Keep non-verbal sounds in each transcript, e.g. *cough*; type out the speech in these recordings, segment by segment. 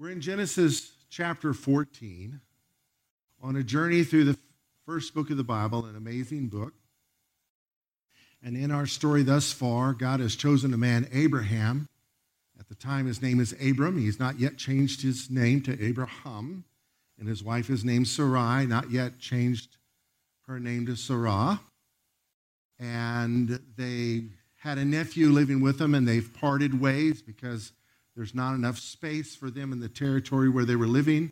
We're in Genesis chapter 14 on a journey through the first book of the Bible, an amazing book. And in our story thus far, God has chosen a man, Abraham. At the time, his name is Abram. He's not yet changed his name to Abraham. And his wife is named Sarai, not yet changed her name to Sarah. And they had a nephew living with them, and they've parted ways because there's not enough space for them in the territory where they were living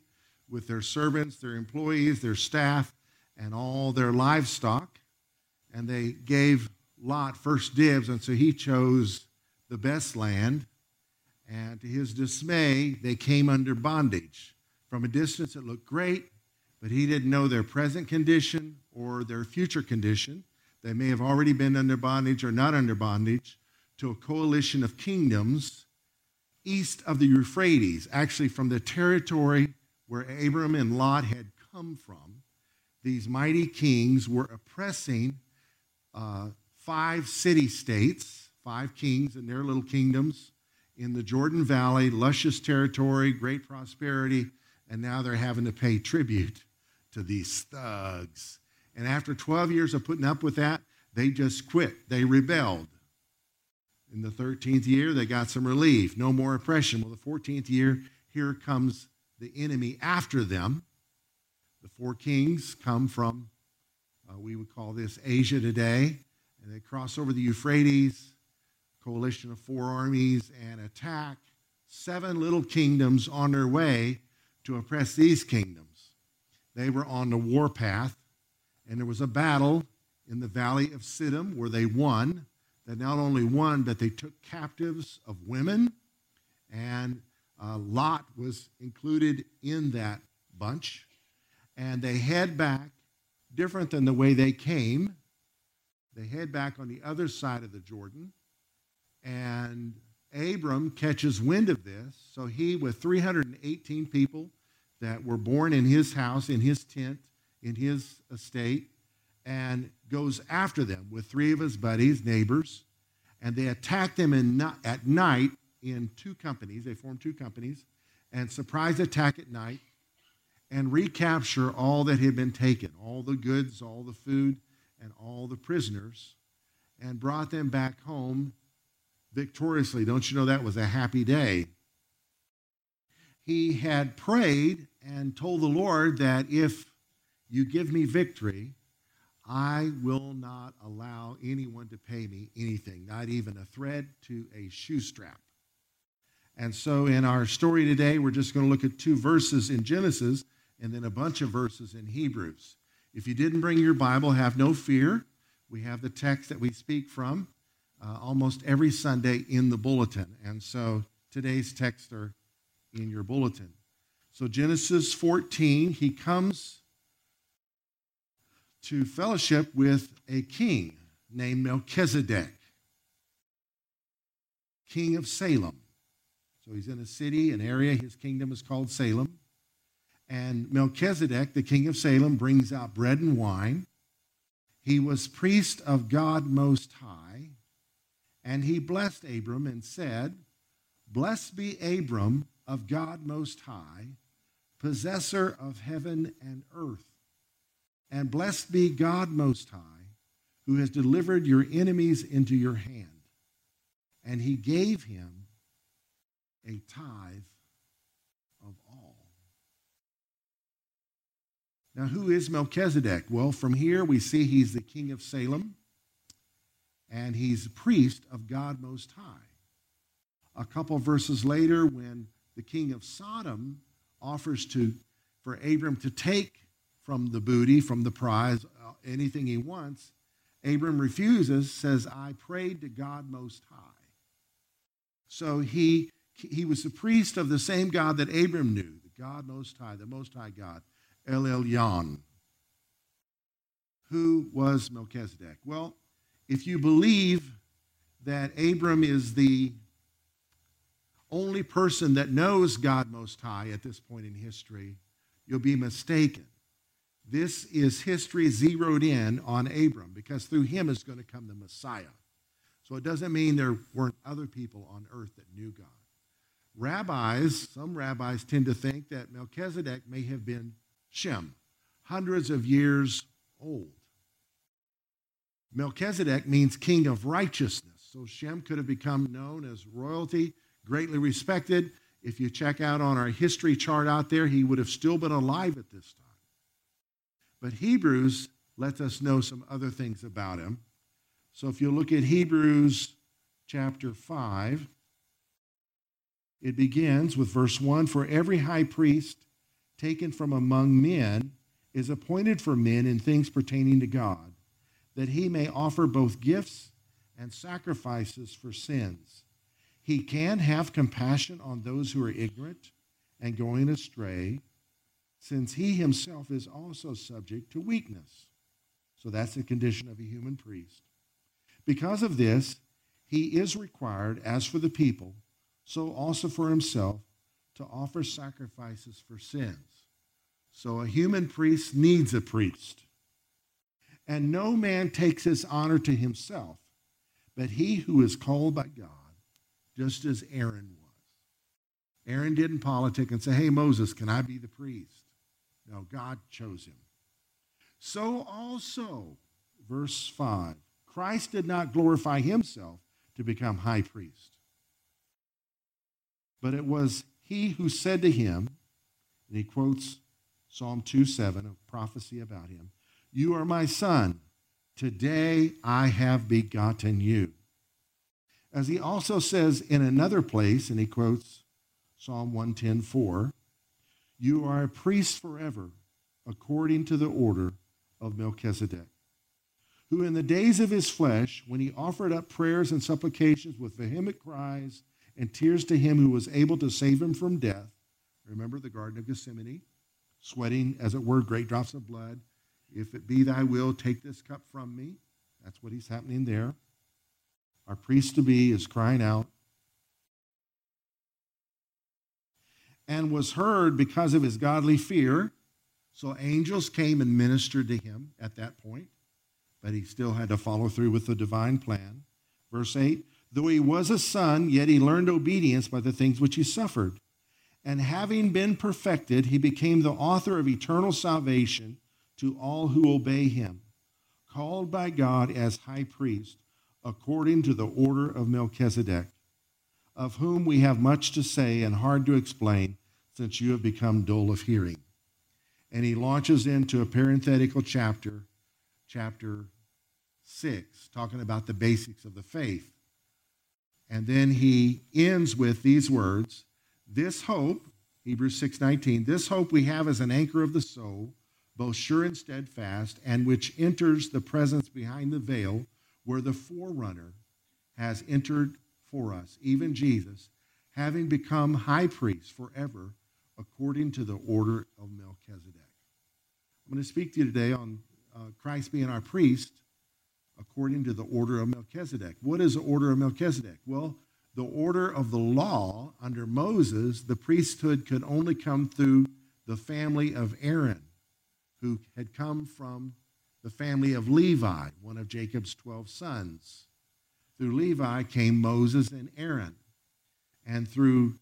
with their servants, their employees, their staff, and all their livestock. And they gave Lot first dibs, and so he chose the best land. And to his dismay, they came under bondage. From a distance, it looked great, but he didn't know their present condition or their future condition. They may have already been under bondage or not under bondage to a coalition of kingdoms east of the Euphrates, actually from the territory where Abram and Lot had come from. These mighty kings were oppressing uh, five city states, five kings and their little kingdoms in the Jordan Valley, luscious territory, great prosperity, and now they're having to pay tribute to these thugs. And after 12 years of putting up with that, they just quit. They rebelled. In the 13th year, they got some relief, no more oppression. Well, the 14th year, here comes the enemy after them. The four kings come from, uh, we would call this Asia today, and they cross over the Euphrates, coalition of four armies, and attack seven little kingdoms on their way to oppress these kingdoms. They were on the warpath, and there was a battle in the valley of Siddim where they won that not only won, but they took captives of women, and uh, Lot was included in that bunch. And they head back, different than the way they came. They head back on the other side of the Jordan, and Abram catches wind of this. So he, with 318 people that were born in his house, in his tent, in his estate, and goes after them with three of his buddies, neighbors, and they attack them in, at night in two companies. They form two companies and surprise attack at night and recapture all that had been taken all the goods, all the food, and all the prisoners and brought them back home victoriously. Don't you know that was a happy day? He had prayed and told the Lord that if you give me victory, I will not allow anyone to pay me anything, not even a thread to a shoe strap. And so, in our story today, we're just going to look at two verses in Genesis and then a bunch of verses in Hebrews. If you didn't bring your Bible, have no fear. We have the text that we speak from uh, almost every Sunday in the bulletin. And so, today's texts are in your bulletin. So, Genesis 14, he comes to fellowship with a king named Melchizedek, king of Salem. So he's in a city, an area, his kingdom is called Salem. And Melchizedek, the king of Salem, brings out bread and wine. He was priest of God Most High, and he blessed Abram and said, Blessed be Abram of God Most High, possessor of heaven and earth. And blessed be God Most High, who has delivered your enemies into your hand. And he gave him a tithe of all. Now, who is Melchizedek? Well, from here we see he's the king of Salem, and he's priest of God Most High. A couple verses later, when the king of Sodom offers to for Abram to take from the booty, from the prize, uh, anything he wants. Abram refuses, says, I prayed to God Most High. So he, he was the priest of the same God that Abram knew, the God Most High, the Most High God, El Elyon. Who was Melchizedek? Well, if you believe that Abram is the only person that knows God Most High at this point in history, you'll be mistaken. This is history zeroed in on Abram because through him is going to come the Messiah. So it doesn't mean there weren't other people on earth that knew God. Rabbis, some rabbis tend to think that Melchizedek may have been Shem, hundreds of years old. Melchizedek means king of righteousness. So Shem could have become known as royalty, greatly respected. If you check out on our history chart out there, he would have still been alive at this time. But Hebrews lets us know some other things about him. So if you look at Hebrews chapter 5, it begins with verse 1 For every high priest taken from among men is appointed for men in things pertaining to God, that he may offer both gifts and sacrifices for sins. He can have compassion on those who are ignorant and going astray, since he himself is also subject to weakness. So that's the condition of a human priest. Because of this, he is required, as for the people, so also for himself, to offer sacrifices for sins. So a human priest needs a priest. And no man takes his honor to himself, but he who is called by God, just as Aaron was. Aaron didn't politic and say, Hey, Moses, can I be the priest? No, God chose him. So also, verse 5 Christ did not glorify himself to become high priest. But it was he who said to him, and he quotes Psalm 2 7, a prophecy about him, You are my son. Today I have begotten you. As he also says in another place, and he quotes Psalm 110 4, You are a priest forever, according to the order of Melchizedek who in the days of his flesh, when he offered up prayers and supplications with vehement cries and tears to him who was able to save him from death, remember the Garden of Gethsemane, sweating, as it were, great drops of blood. If it be thy will, take this cup from me. That's what he's happening there. Our priest to be is crying out. And was heard because of his godly fear. So angels came and ministered to him at that point but he still had to follow through with the divine plan. Verse 8 Though he was a son, yet he learned obedience by the things which he suffered. And having been perfected, he became the author of eternal salvation to all who obey him, called by God as high priest, according to the order of Melchizedek, of whom we have much to say and hard to explain, since you have become dull of hearing. And he launches into a parenthetical chapter, chapter 6, talking about the basics of the faith. And then he ends with these words This hope, Hebrews 6:19, this hope we have as an anchor of the soul, both sure and steadfast, and which enters the presence behind the veil, where the forerunner has entered for us, even Jesus, having become high priest forever according to the order of Melchizedek. I'm going to speak to you today on uh, Christ being our priest according to the order of Melchizedek. What is the order of Melchizedek? Well, the order of the law under Moses, the priesthood could only come through the family of Aaron, who had come from the family of Levi, one of Jacob's 12 sons. Through Levi came Moses and Aaron. And through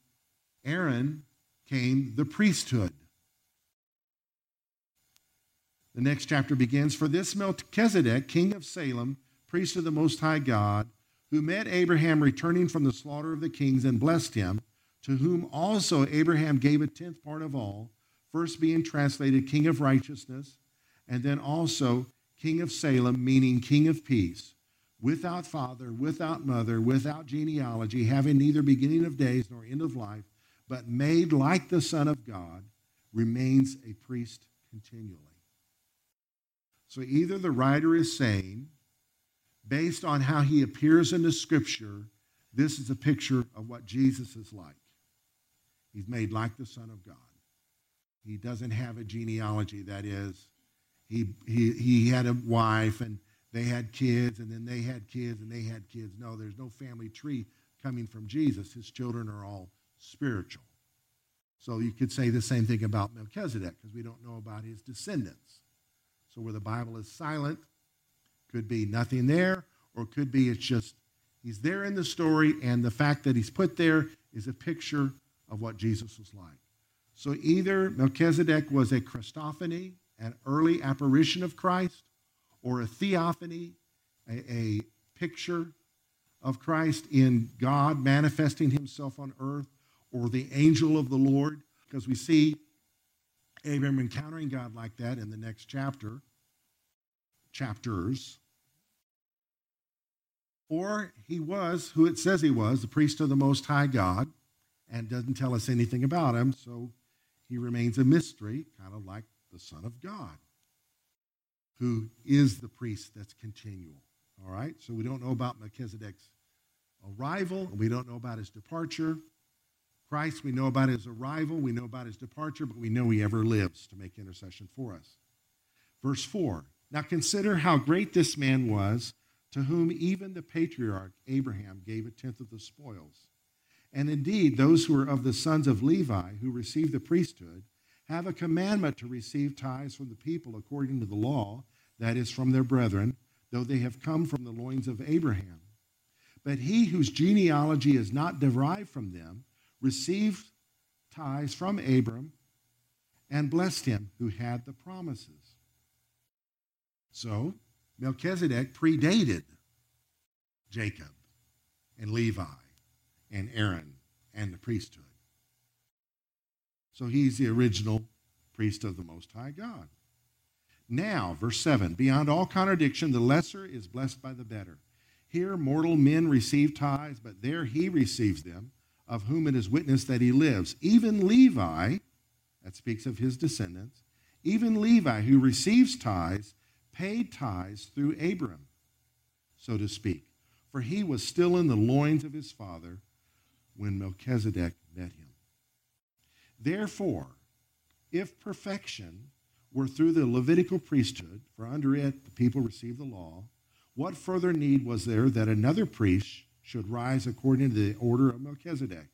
Aaron came the priesthood. The next chapter begins For this Melchizedek, king of Salem, priest of the Most High God, who met Abraham returning from the slaughter of the kings and blessed him, to whom also Abraham gave a tenth part of all, first being translated king of righteousness, and then also king of Salem, meaning king of peace, without father, without mother, without genealogy, having neither beginning of days nor end of life, but made like the Son of God, remains a priest continually. So either the writer is saying, based on how he appears in the scripture, this is a picture of what Jesus is like. He's made like the Son of God. He doesn't have a genealogy, that is, he, he, he had a wife and they had kids and then they had kids and they had kids. No, there's no family tree coming from Jesus. His children are all spiritual. So you could say the same thing about Melchizedek because we don't know about his descendants. So where the Bible is silent, could be nothing there, or could be it's just he's there in the story, and the fact that he's put there is a picture of what Jesus was like. So either Melchizedek was a Christophany, an early apparition of Christ, or a theophany, a, a picture of Christ in God manifesting himself on earth, or the angel of the Lord, because we see Abram encountering God like that in the next chapter, chapters. Or he was who it says he was, the priest of the Most High God, and doesn't tell us anything about him, so he remains a mystery, kind of like the Son of God, who is the priest that's continual. All right? So we don't know about Melchizedek's arrival, we don't know about his departure. Christ, we know about his arrival, we know about his departure, but we know he ever lives to make intercession for us. Verse 4 Now consider how great this man was, to whom even the patriarch Abraham gave a tenth of the spoils. And indeed, those who are of the sons of Levi, who receive the priesthood, have a commandment to receive tithes from the people according to the law, that is, from their brethren, though they have come from the loins of Abraham. But he whose genealogy is not derived from them received tithes from Abram and blessed him who had the promises. So, Melchizedek predated Jacob and Levi and Aaron and the priesthood. So he's the original priest of the Most High God. Now, verse 7 Beyond all contradiction, the lesser is blessed by the better. Here, mortal men receive tithes, but there he receives them, of whom it is witnessed that he lives. Even Levi, that speaks of his descendants, even Levi, who receives tithes, paid tithes through Abram, so to speak, for he was still in the loins of his father when Melchizedek met him. Therefore, if perfection were through the Levitical priesthood, for under it the people received the law, what further need was there that another priest should rise according to the order of Melchizedek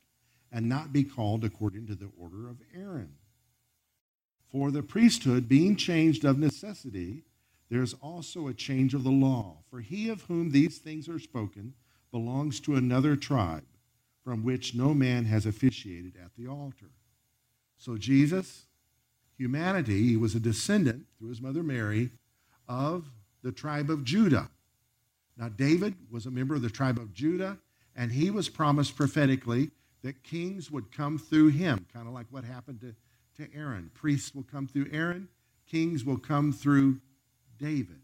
and not be called according to the order of Aaron? For the priesthood being changed of necessity, there is also a change of the law. For he of whom these things are spoken belongs to another tribe from which no man has officiated at the altar. So Jesus, humanity, he was a descendant through his mother Mary of the tribe of Judah. Now, David was a member of the tribe of Judah, and he was promised prophetically that kings would come through him, kind of like what happened to, to Aaron. Priests will come through Aaron, kings will come through David.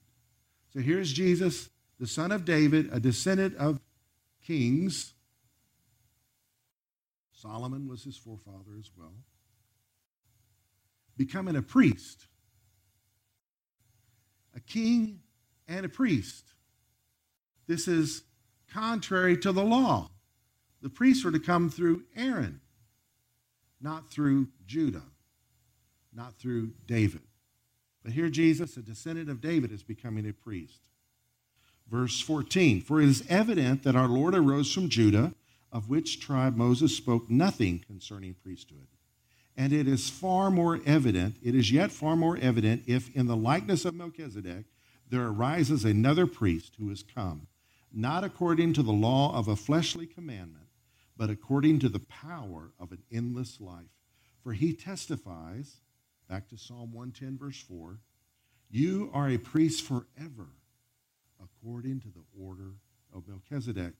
So here's Jesus, the son of David, a descendant of kings. Solomon was his forefather as well. Becoming a priest, a king and a priest. This is contrary to the law. The priests were to come through Aaron, not through Judah, not through David. But here Jesus, a descendant of David, is becoming a priest. Verse 14 For it is evident that our Lord arose from Judah, of which tribe Moses spoke nothing concerning priesthood. And it is far more evident, it is yet far more evident if in the likeness of Melchizedek there arises another priest who is come, not according to the law of a fleshly commandment, but according to the power of an endless life. For he testifies Back to Psalm 110, verse 4. You are a priest forever, according to the order of Melchizedek.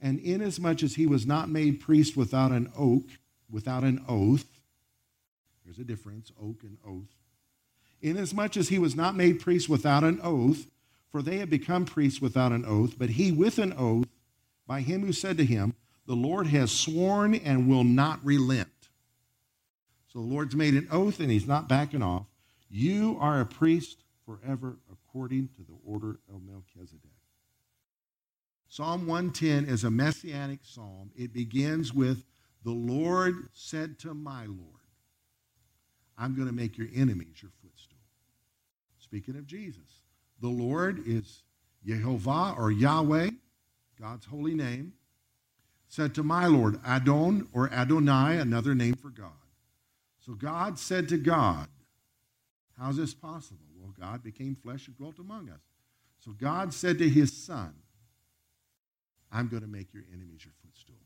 And inasmuch as he was not made priest without an oak, without an oath, there's a difference, oak and oath. Inasmuch as he was not made priest without an oath, for they had become priests without an oath, but he with an oath, by him who said to him, The Lord has sworn and will not relent. So the Lord's made an oath and he's not backing off. You are a priest forever according to the order of Melchizedek. Psalm 110 is a messianic psalm. It begins with, The Lord said to my Lord, I'm going to make your enemies your footstool. Speaking of Jesus, the Lord is Jehovah or Yahweh, God's holy name, said to my Lord, Adon or Adonai, another name for God. So God said to God, How's this possible? Well, God became flesh and dwelt among us. So God said to his son, I'm going to make your enemies your footstool.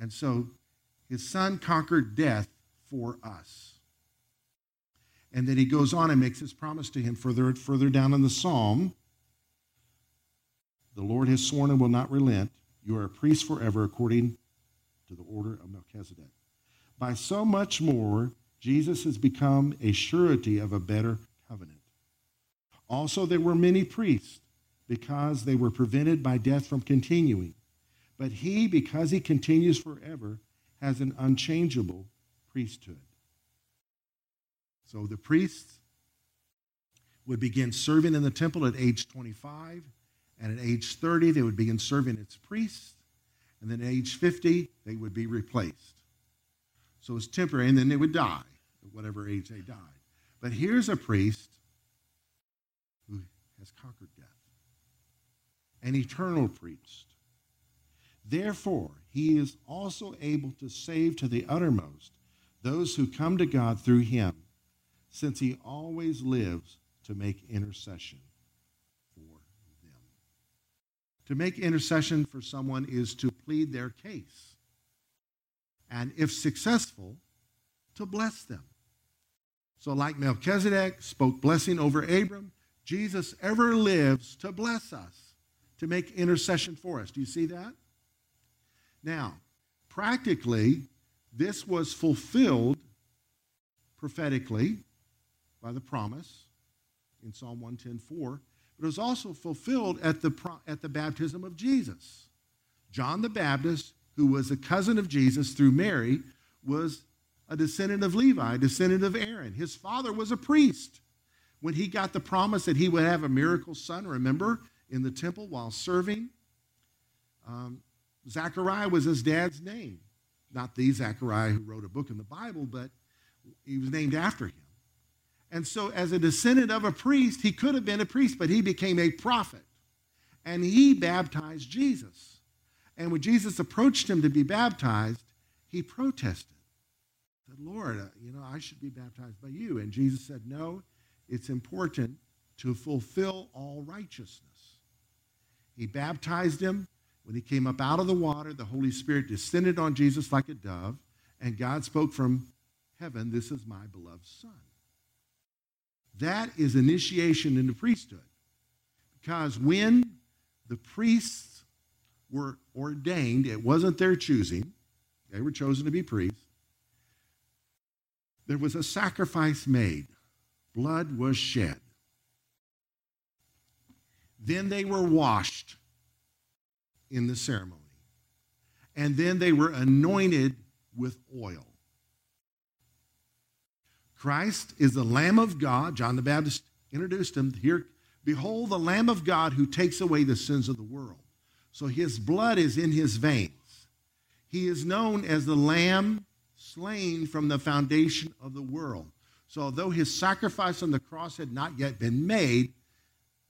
And so His son conquered death for us. And then he goes on and makes his promise to him further, further down in the psalm. The Lord has sworn and will not relent. You are a priest forever according to the order of Melchizedek. By so much more, Jesus has become a surety of a better covenant. Also, there were many priests because they were prevented by death from continuing. But he, because he continues forever, has an unchangeable priesthood. So the priests would begin serving in the temple at age 25, and at age 30, they would begin serving as priests, and then at age 50, they would be replaced. So it's temporary, and then they would die at whatever age they died. But here's a priest who has conquered death, an eternal priest. Therefore, he is also able to save to the uttermost those who come to God through him, since he always lives to make intercession for them. To make intercession for someone is to plead their case, and if successful, to bless them. So, like Melchizedek spoke blessing over Abram, Jesus ever lives to bless us, to make intercession for us. Do you see that? Now, practically, this was fulfilled prophetically by the promise in Psalm 110:4, but it was also fulfilled at the, at the baptism of Jesus. John the Baptist, who was a cousin of Jesus through Mary, was a descendant of Levi, a descendant of Aaron. His father was a priest. When he got the promise that he would have a miracle son, remember, in the temple while serving, um, Zechariah was his dad's name. Not the Zechariah who wrote a book in the Bible, but he was named after him. And so, as a descendant of a priest, he could have been a priest, but he became a prophet. And he baptized Jesus. And when Jesus approached him to be baptized, he protested. Said, Lord, uh, you know, I should be baptized by you. And Jesus said, No, it's important to fulfill all righteousness. He baptized him, when he came up out of the water, the Holy Spirit descended on Jesus like a dove, and God spoke from heaven, This is my beloved Son. That is initiation into priesthood. Because when the priests were ordained, it wasn't their choosing, they were chosen to be priests. There was a sacrifice made, blood was shed. Then they were washed in the ceremony. And then they were anointed with oil. Christ is the Lamb of God. John the Baptist introduced him here. Behold, the Lamb of God who takes away the sins of the world. So his blood is in his veins. He is known as the Lamb slain from the foundation of the world. So although his sacrifice on the cross had not yet been made,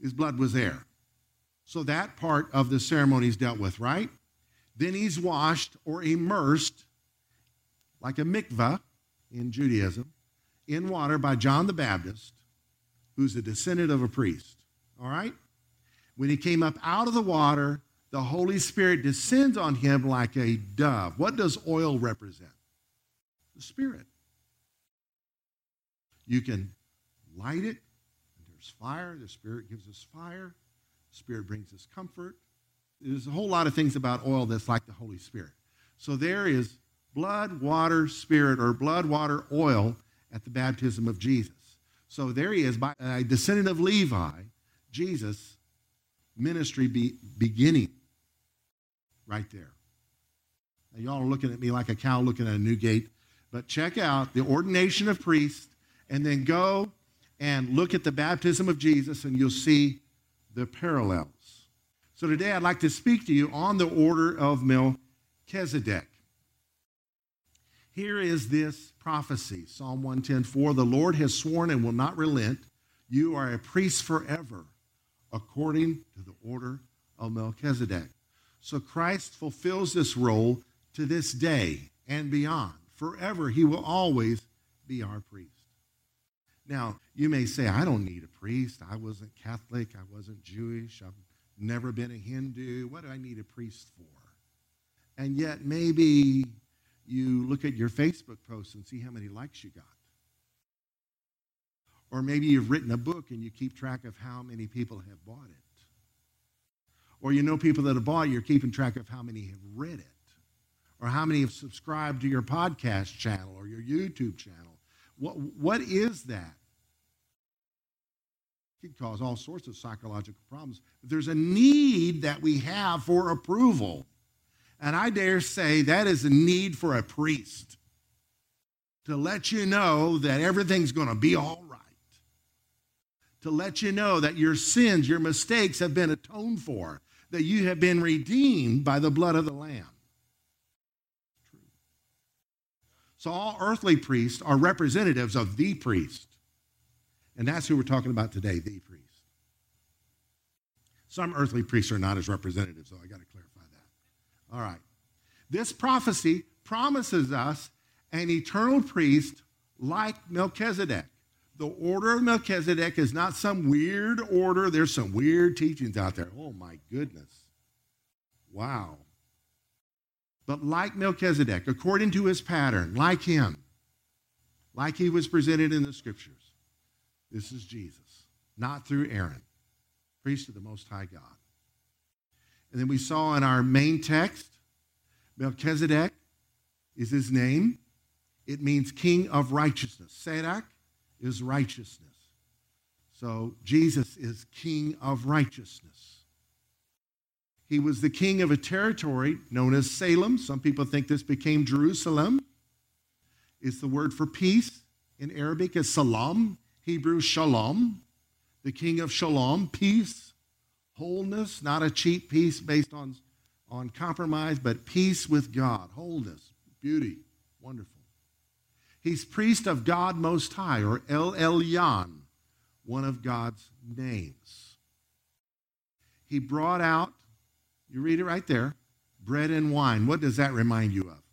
his blood was there. So that part of the ceremony is dealt with, right? Then he's washed or immersed, like a mikvah in Judaism, in water by John the Baptist, who's a descendant of a priest. All right? When he came up out of the water, the Holy Spirit descends on him like a dove. What does oil represent? The Spirit. You can light it, there's fire. The Spirit gives us fire. Spirit brings us comfort. There's a whole lot of things about oil that's like the Holy Spirit. So there is blood, water, spirit, or blood, water, oil at the baptism of Jesus. So there he is, by a descendant of Levi, Jesus' ministry be, beginning right there. Now, y'all are looking at me like a cow looking at a new gate, but check out the ordination of priests and then go and look at the baptism of Jesus, and you'll see the parallels. So today I'd like to speak to you on the order of Melchizedek. Here is this prophecy Psalm 110 For the Lord has sworn and will not relent. You are a priest forever, according to the order of Melchizedek. So Christ fulfills this role to this day and beyond. Forever, he will always be our priest. Now, you may say, I don't need a priest. I wasn't Catholic. I wasn't Jewish. I've never been a Hindu. What do I need a priest for? And yet, maybe you look at your Facebook posts and see how many likes you got. Or maybe you've written a book and you keep track of how many people have bought it. Or you know people that have bought it, you're keeping track of how many have read it. Or how many have subscribed to your podcast channel or your YouTube channel. What, what is that? It could cause all sorts of psychological problems. But there's a need that we have for approval. And I dare say that is a need for a priest to let you know that everything's going to be all right. To let you know that your sins, your mistakes have been atoned for, that you have been redeemed by the blood of the Lamb. So all earthly priests are representatives of the priest. And that's who we're talking about today, the priest. Some earthly priests are not as representatives, so I got to clarify that. All right. This prophecy promises us an eternal priest like Melchizedek. The order of Melchizedek is not some weird order. There's some weird teachings out there. Oh my goodness. Wow. But like Melchizedek, according to his pattern, like him, like he was presented in the scriptures, this is Jesus, not through Aaron, priest of the Most High God. And then we saw in our main text, Melchizedek is his name. It means king of righteousness. Sadak is righteousness. So Jesus is king of righteousness. He was the king of a territory known as Salem. Some people think this became Jerusalem. It's the word for peace in Arabic is salam. Hebrew shalom, the king of shalom, peace, wholeness, not a cheap peace based on, on compromise, but peace with God, wholeness, beauty, wonderful. He's priest of God Most High, or El Elyon, one of God's names. He brought out, you read it right there, bread and wine. What does that remind you of?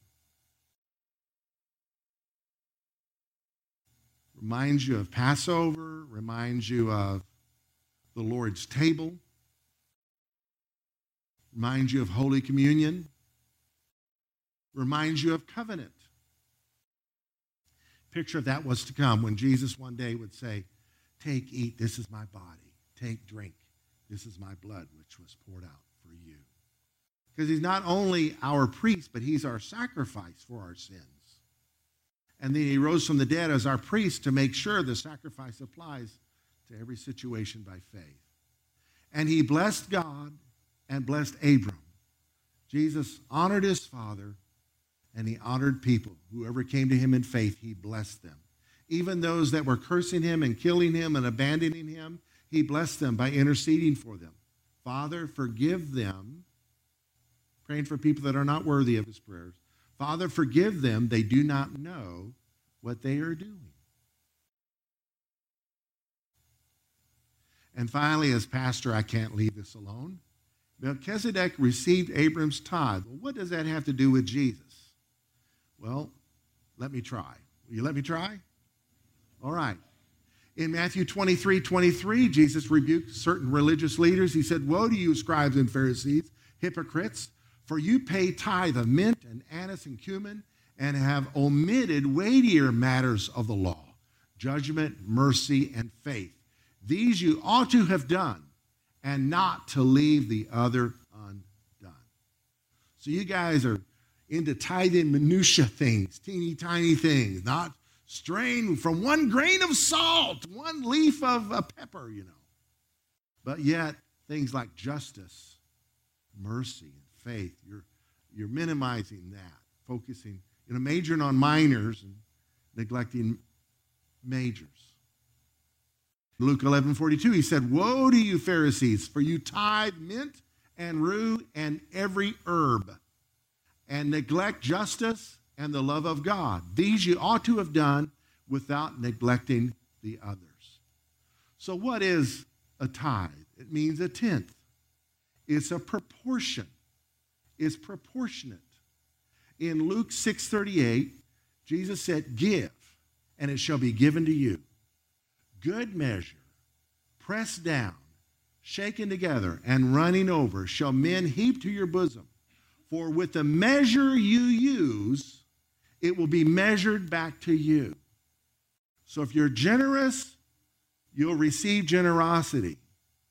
reminds you of Passover, reminds you of the Lord's table, reminds you of Holy Communion, reminds you of covenant. Picture of that was to come when Jesus one day would say, Take, eat, this is my body. Take, drink, this is my blood, which was poured out. Because he's not only our priest, but he's our sacrifice for our sins. And then he rose from the dead as our priest to make sure the sacrifice applies to every situation by faith. And he blessed God and blessed Abram. Jesus honored his father and he honored people. Whoever came to him in faith, he blessed them. Even those that were cursing him and killing him and abandoning him, he blessed them by interceding for them. Father, forgive them. Praying for people that are not worthy of his prayers. Father, forgive them. They do not know what they are doing. And finally, as pastor, I can't leave this alone. Melchizedek received Abram's tithe. Well, what does that have to do with Jesus? Well, let me try. Will you let me try? All right. In Matthew 23 23, Jesus rebuked certain religious leaders. He said, Woe to you, scribes and Pharisees, hypocrites! For you pay tithe of mint and anise and cumin and have omitted weightier matters of the law judgment, mercy, and faith. These you ought to have done, and not to leave the other undone. So you guys are into tithing minutia things, teeny tiny things, not straying from one grain of salt, one leaf of a pepper, you know. But yet, things like justice, mercy, faith. You're, you're minimizing that, focusing, you know, majoring on minors and neglecting majors. Luke 11 42, he said, Woe to you, Pharisees, for you tithe mint and rue and every herb, and neglect justice and the love of God. These you ought to have done without neglecting the others. So, what is a tithe? It means a tenth, it's a proportion is proportionate. In Luke 6:38, Jesus said, "Give, and it shall be given to you. Good measure, pressed down, shaken together, and running over, shall men heap to your bosom. For with the measure you use, it will be measured back to you. So if you're generous, you'll receive generosity.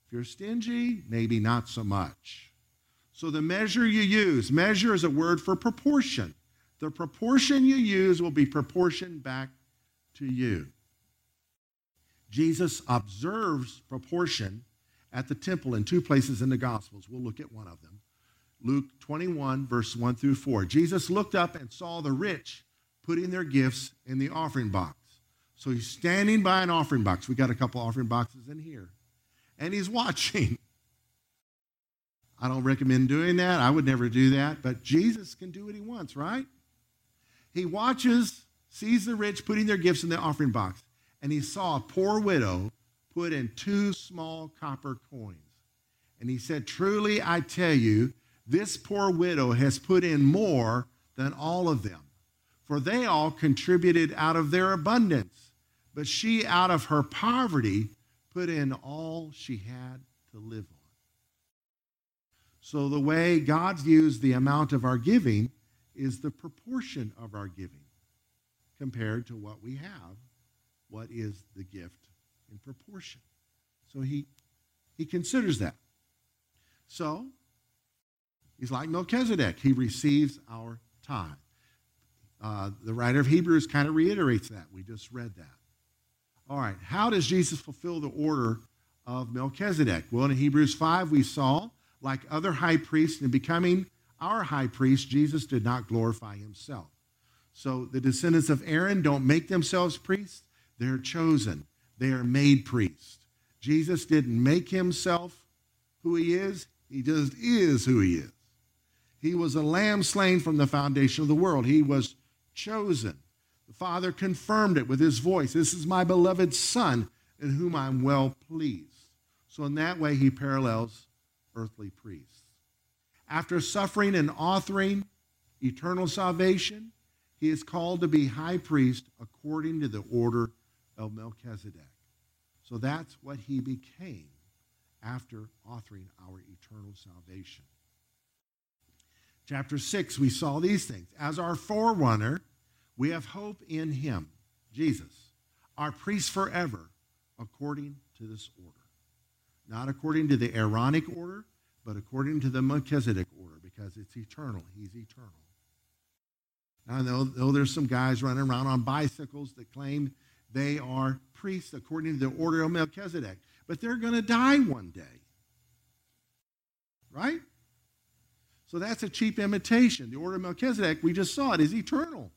If you're stingy, maybe not so much. So the measure you use, measure is a word for proportion. The proportion you use will be proportioned back to you. Jesus observes proportion at the temple in two places in the Gospels. We'll look at one of them. Luke 21, verse 1 through 4. Jesus looked up and saw the rich putting their gifts in the offering box. So he's standing by an offering box. We got a couple offering boxes in here. And he's watching. *laughs* I don't recommend doing that. I would never do that. But Jesus can do what he wants, right? He watches, sees the rich putting their gifts in the offering box and he saw a poor widow put in two small copper coins. And he said, Truly I tell you, this poor widow has put in more than all of them, for they all contributed out of their abundance, but she out of her poverty put in all she had to live on. So the way God views the amount of our giving is the proportion of our giving compared to what we have what is the gift in proportion. So he, he considers that. So he's like Melchizedek. He receives our tithe. Uh, the writer of Hebrews kind of reiterates that. We just read that. All right, how does Jesus fulfill the order of Melchizedek? Well, in Hebrews 5, we saw, like other high priests, in becoming our high priest, Jesus did not glorify himself. So the descendants of Aaron don't make themselves priests, they're chosen, they are made priests. Jesus didn't make himself who he is, he just is who he is. He was a lamb slain from the foundation of the world. He was chosen. The Father confirmed it with his voice. This is my beloved Son in whom I'm well pleased. So, in that way, he parallels earthly priests. After suffering and authoring eternal salvation, he is called to be high priest according to the order of Melchizedek. So that's what he became after authoring our eternal salvation. Chapter 6, we saw these things. As our forerunner, we have hope in him, Jesus, our priest forever, according to this order. Not according to the Aaronic order, but according to the Melchizedek order, because it's eternal. He's eternal. Now, know there's some guys running around on bicycles that claim they are priests according to the order of Melchizedek. But they're going to die one day. Right? So that's a cheap imitation. The order of Melchizedek, we just saw it, is eternal.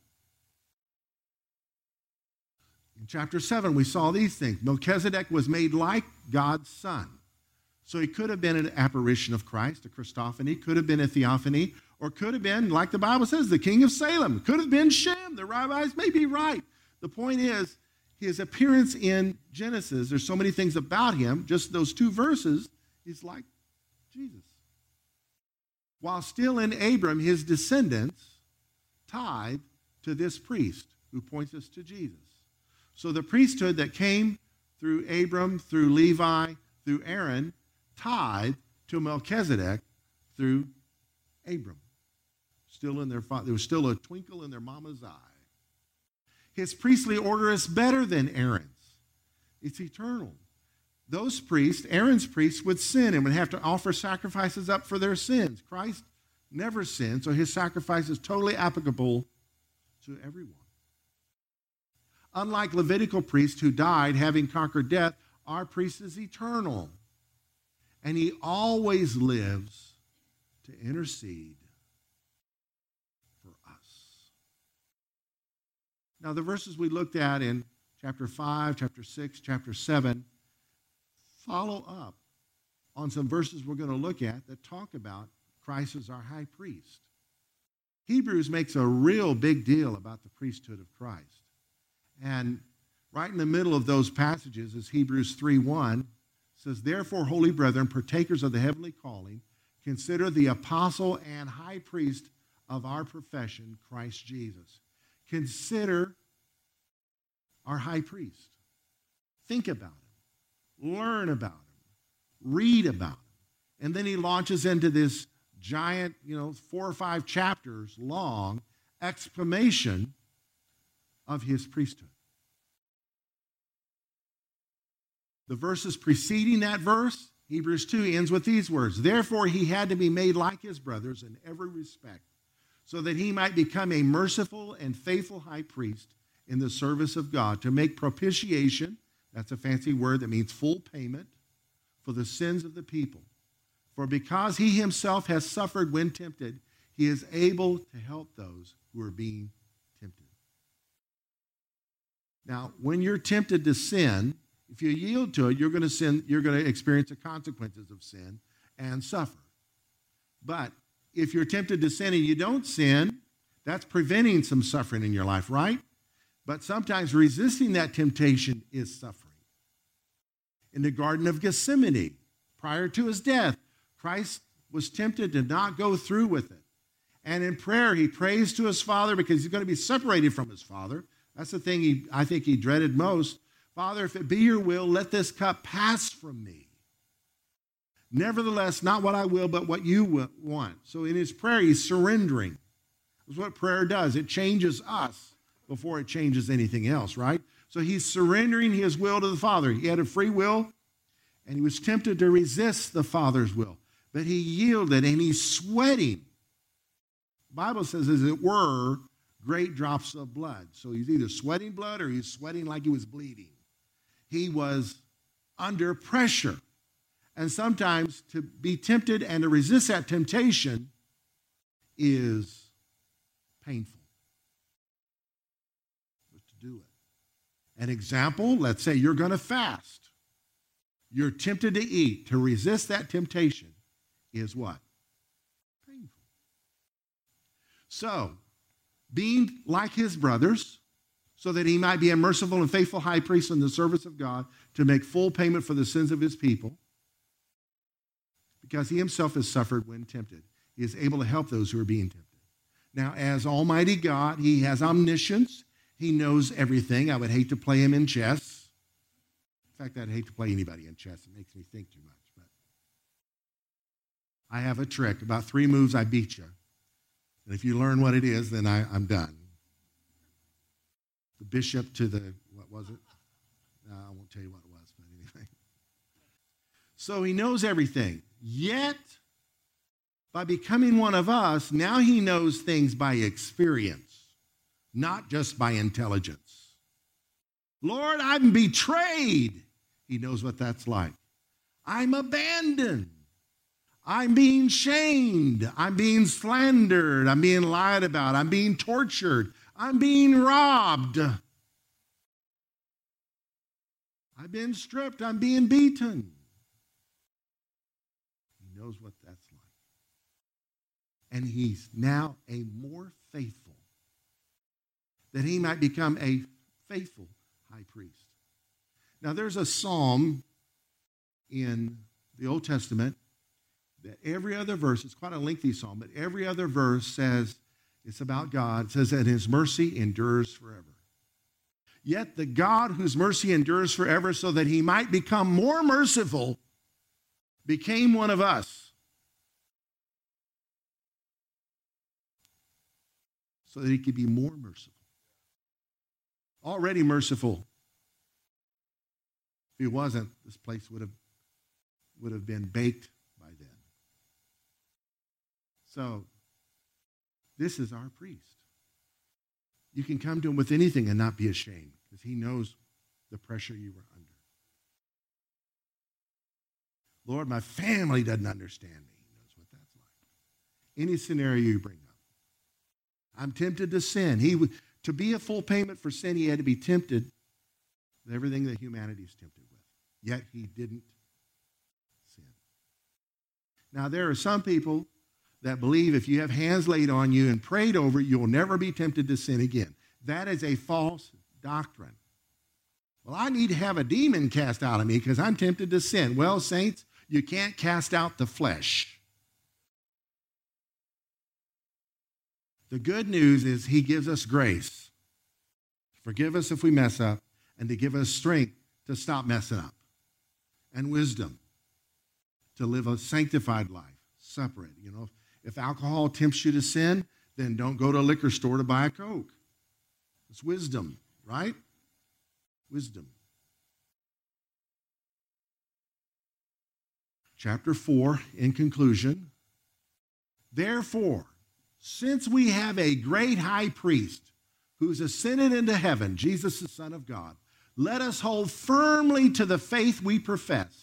In chapter 7, we saw these things. Melchizedek was made like God's son. So he could have been an apparition of Christ, a Christophany, could have been a theophany, or could have been, like the Bible says, the king of Salem. Could have been Shem. The rabbis may be right. The point is, his appearance in Genesis, there's so many things about him, just those two verses, he's like Jesus. While still in Abram, his descendants tied to this priest who points us to Jesus. So the priesthood that came through Abram, through Levi, through Aaron, tied to Melchizedek through Abram. Still in their there was still a twinkle in their mama's eye. His priestly order is better than Aaron's, it's eternal. Those priests, Aaron's priests, would sin and would have to offer sacrifices up for their sins. Christ never sinned, so his sacrifice is totally applicable to everyone. Unlike Levitical priests who died having conquered death, our priest is eternal. And he always lives to intercede for us. Now, the verses we looked at in chapter 5, chapter 6, chapter 7 follow up on some verses we're going to look at that talk about Christ as our high priest. Hebrews makes a real big deal about the priesthood of Christ. And right in the middle of those passages is Hebrews 3:1 says, "Therefore, holy brethren, partakers of the heavenly calling, consider the apostle and high priest of our profession, Christ Jesus." Consider our high priest. Think about him. Learn about him. Read about him. And then he launches into this giant, you know, four or five chapters long explanation of his priesthood. The verses preceding that verse, Hebrews 2, ends with these words Therefore, he had to be made like his brothers in every respect, so that he might become a merciful and faithful high priest in the service of God to make propitiation. That's a fancy word that means full payment for the sins of the people. For because he himself has suffered when tempted, he is able to help those who are being tempted. Now, when you're tempted to sin, if you yield to it, you're going to sin, you're going to experience the consequences of sin and suffer. But if you're tempted to sin and you don't sin, that's preventing some suffering in your life, right? But sometimes resisting that temptation is suffering. In the Garden of Gethsemane, prior to his death, Christ was tempted to not go through with it. And in prayer, he prays to his Father because he's going to be separated from his Father. That's the thing he, I think he dreaded most. Father, if it be your will, let this cup pass from me. Nevertheless, not what I will, but what you want. So in his prayer, he's surrendering. That's what prayer does. It changes us before it changes anything else, right? So he's surrendering his will to the Father. He had a free will, and he was tempted to resist the Father's will. But he yielded, and he's sweating. The Bible says, as it were, great drops of blood. So he's either sweating blood or he's sweating like he was bleeding he was under pressure. And sometimes to be tempted and to resist that temptation is painful. But to do it. An example, let's say you're going to fast. You're tempted to eat. To resist that temptation is what? Painful. So, being like his brothers, so that he might be a merciful and faithful high priest in the service of God to make full payment for the sins of his people, because he himself has suffered when tempted. He is able to help those who are being tempted. Now, as Almighty God, he has omniscience. He knows everything. I would hate to play him in chess. In fact, I'd hate to play anybody in chess. It makes me think too much. But I have a trick. About three moves, I beat you. And if you learn what it is, then I, I'm done the bishop to the, what was it? No, I won't tell you what it was, but anyway. So he knows everything. Yet, by becoming one of us, now he knows things by experience, not just by intelligence. Lord, I'm betrayed. He knows what that's like. I'm abandoned. I'm being shamed. I'm being slandered. I'm being lied about. I'm being tortured. I'm being robbed. I've been stripped. I'm being beaten. He knows what that's like. And he's now a more faithful, that he might become a faithful high priest. Now, there's a psalm in the Old Testament that every other verse, it's quite a lengthy psalm, but every other verse says, it's about God. It says that his mercy endures forever. Yet the God whose mercy endures forever, so that he might become more merciful, became one of us. So that he could be more merciful. Already merciful. If he wasn't, this place would have, would have been baked by then. So this is our priest. You can come to him with anything and not be ashamed because he knows the pressure you were under. Lord, my family doesn't understand me. He knows what that's like. Any scenario you bring up. I'm tempted to sin. He to be a full payment for sin, he had to be tempted with everything that humanity is tempted with. Yet he didn't sin. Now there are some people that believe if you have hands laid on you and prayed over, you'll never be tempted to sin again. That is a false doctrine. Well, I need to have a demon cast out of me because I'm tempted to sin. Well, saints, you can't cast out the flesh. The good news is he gives us grace. To forgive us if we mess up, and to give us strength to stop messing up, and wisdom to live a sanctified life, separate. You know, if alcohol tempts you to sin, then don't go to a liquor store to buy a Coke. It's wisdom, right? Wisdom. Chapter 4, in conclusion. Therefore, since we have a great high priest who's ascended into heaven, Jesus, the Son of God, let us hold firmly to the faith we profess.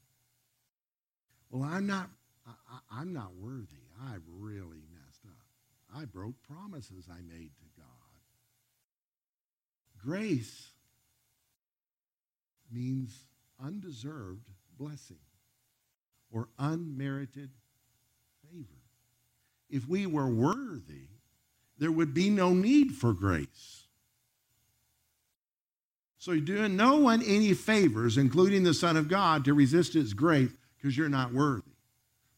Well, I'm not I, am not worthy. I really messed up. I broke promises I made to God. Grace means undeserved blessing or unmerited favor. If we were worthy, there would be no need for grace. So you're doing no one any favors, including the Son of God, to resist his grace because you're not worthy.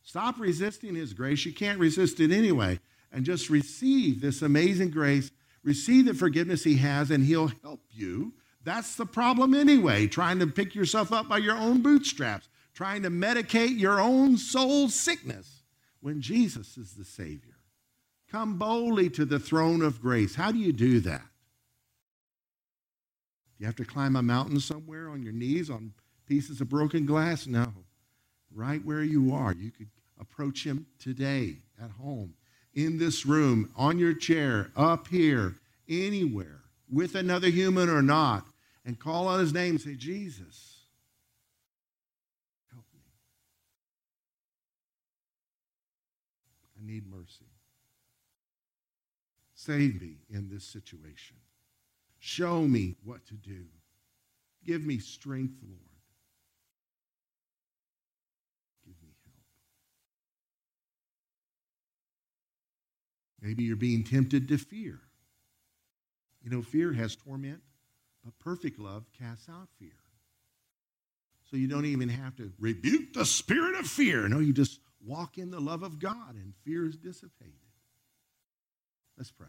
Stop resisting his grace. You can't resist it anyway. And just receive this amazing grace, receive the forgiveness he has, and he'll help you. That's the problem anyway, trying to pick yourself up by your own bootstraps trying to medicate your own soul sickness when Jesus is the Savior. Come boldly to the throne of grace. How do you do that? You have to climb a mountain somewhere on your knees on pieces of broken glass? No. Right where you are, you could approach Him today at home, in this room, on your chair, up here, anywhere, with another human or not, and call on His name say, Jesus. Help me. I need mercy. Save me in this situation. Show me what to do. Give me strength, Lord. Give me help. Maybe you're being tempted to fear. You know, fear has torment, but perfect love casts out fear. So you don't even have to rebuke the spirit of fear. No, you just walk in the love of God and fear is dissipated. Let's pray.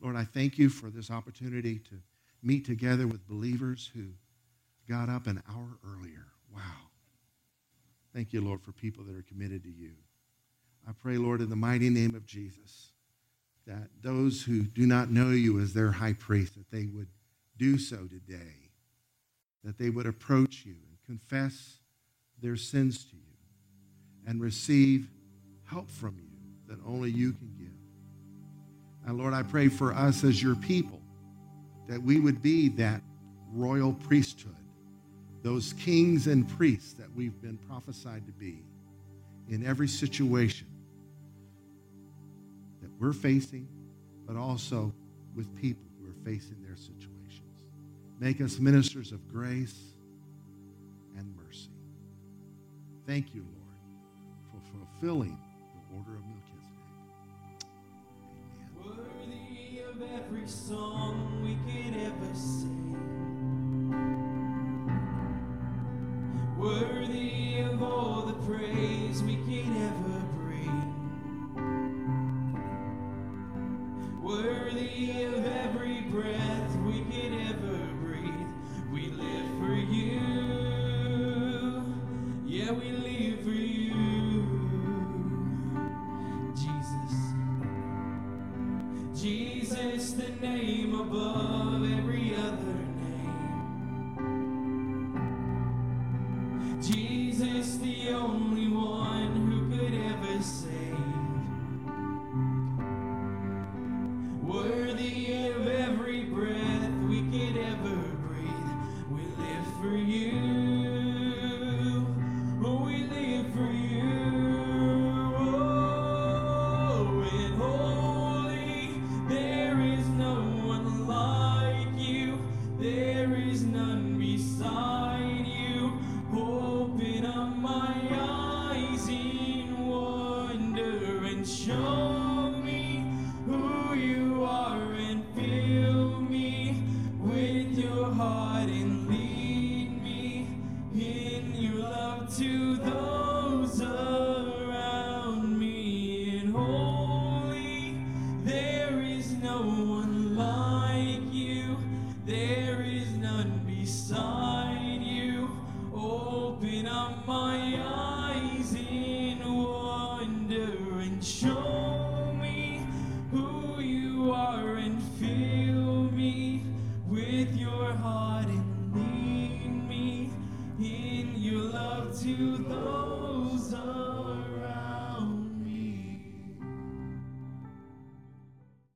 Lord, I thank you for this opportunity to meet together with believers who got up an hour earlier. Wow. Thank you, Lord, for people that are committed to you. I pray, Lord, in the mighty name of Jesus, that those who do not know you as their high priest, that they would do so today, that they would approach you and confess their sins to you and receive help from you that only you can give. And Lord, I pray for us as your people that we would be that royal priesthood, those kings and priests that we've been prophesied to be in every situation we're facing, but also with people who are facing their situations. Make us ministers of grace and mercy. Thank you, Lord for fulfilling the order of Melchizedek. Amen. Worthy of every song we can ever sing. Worthy of all the praise we can ever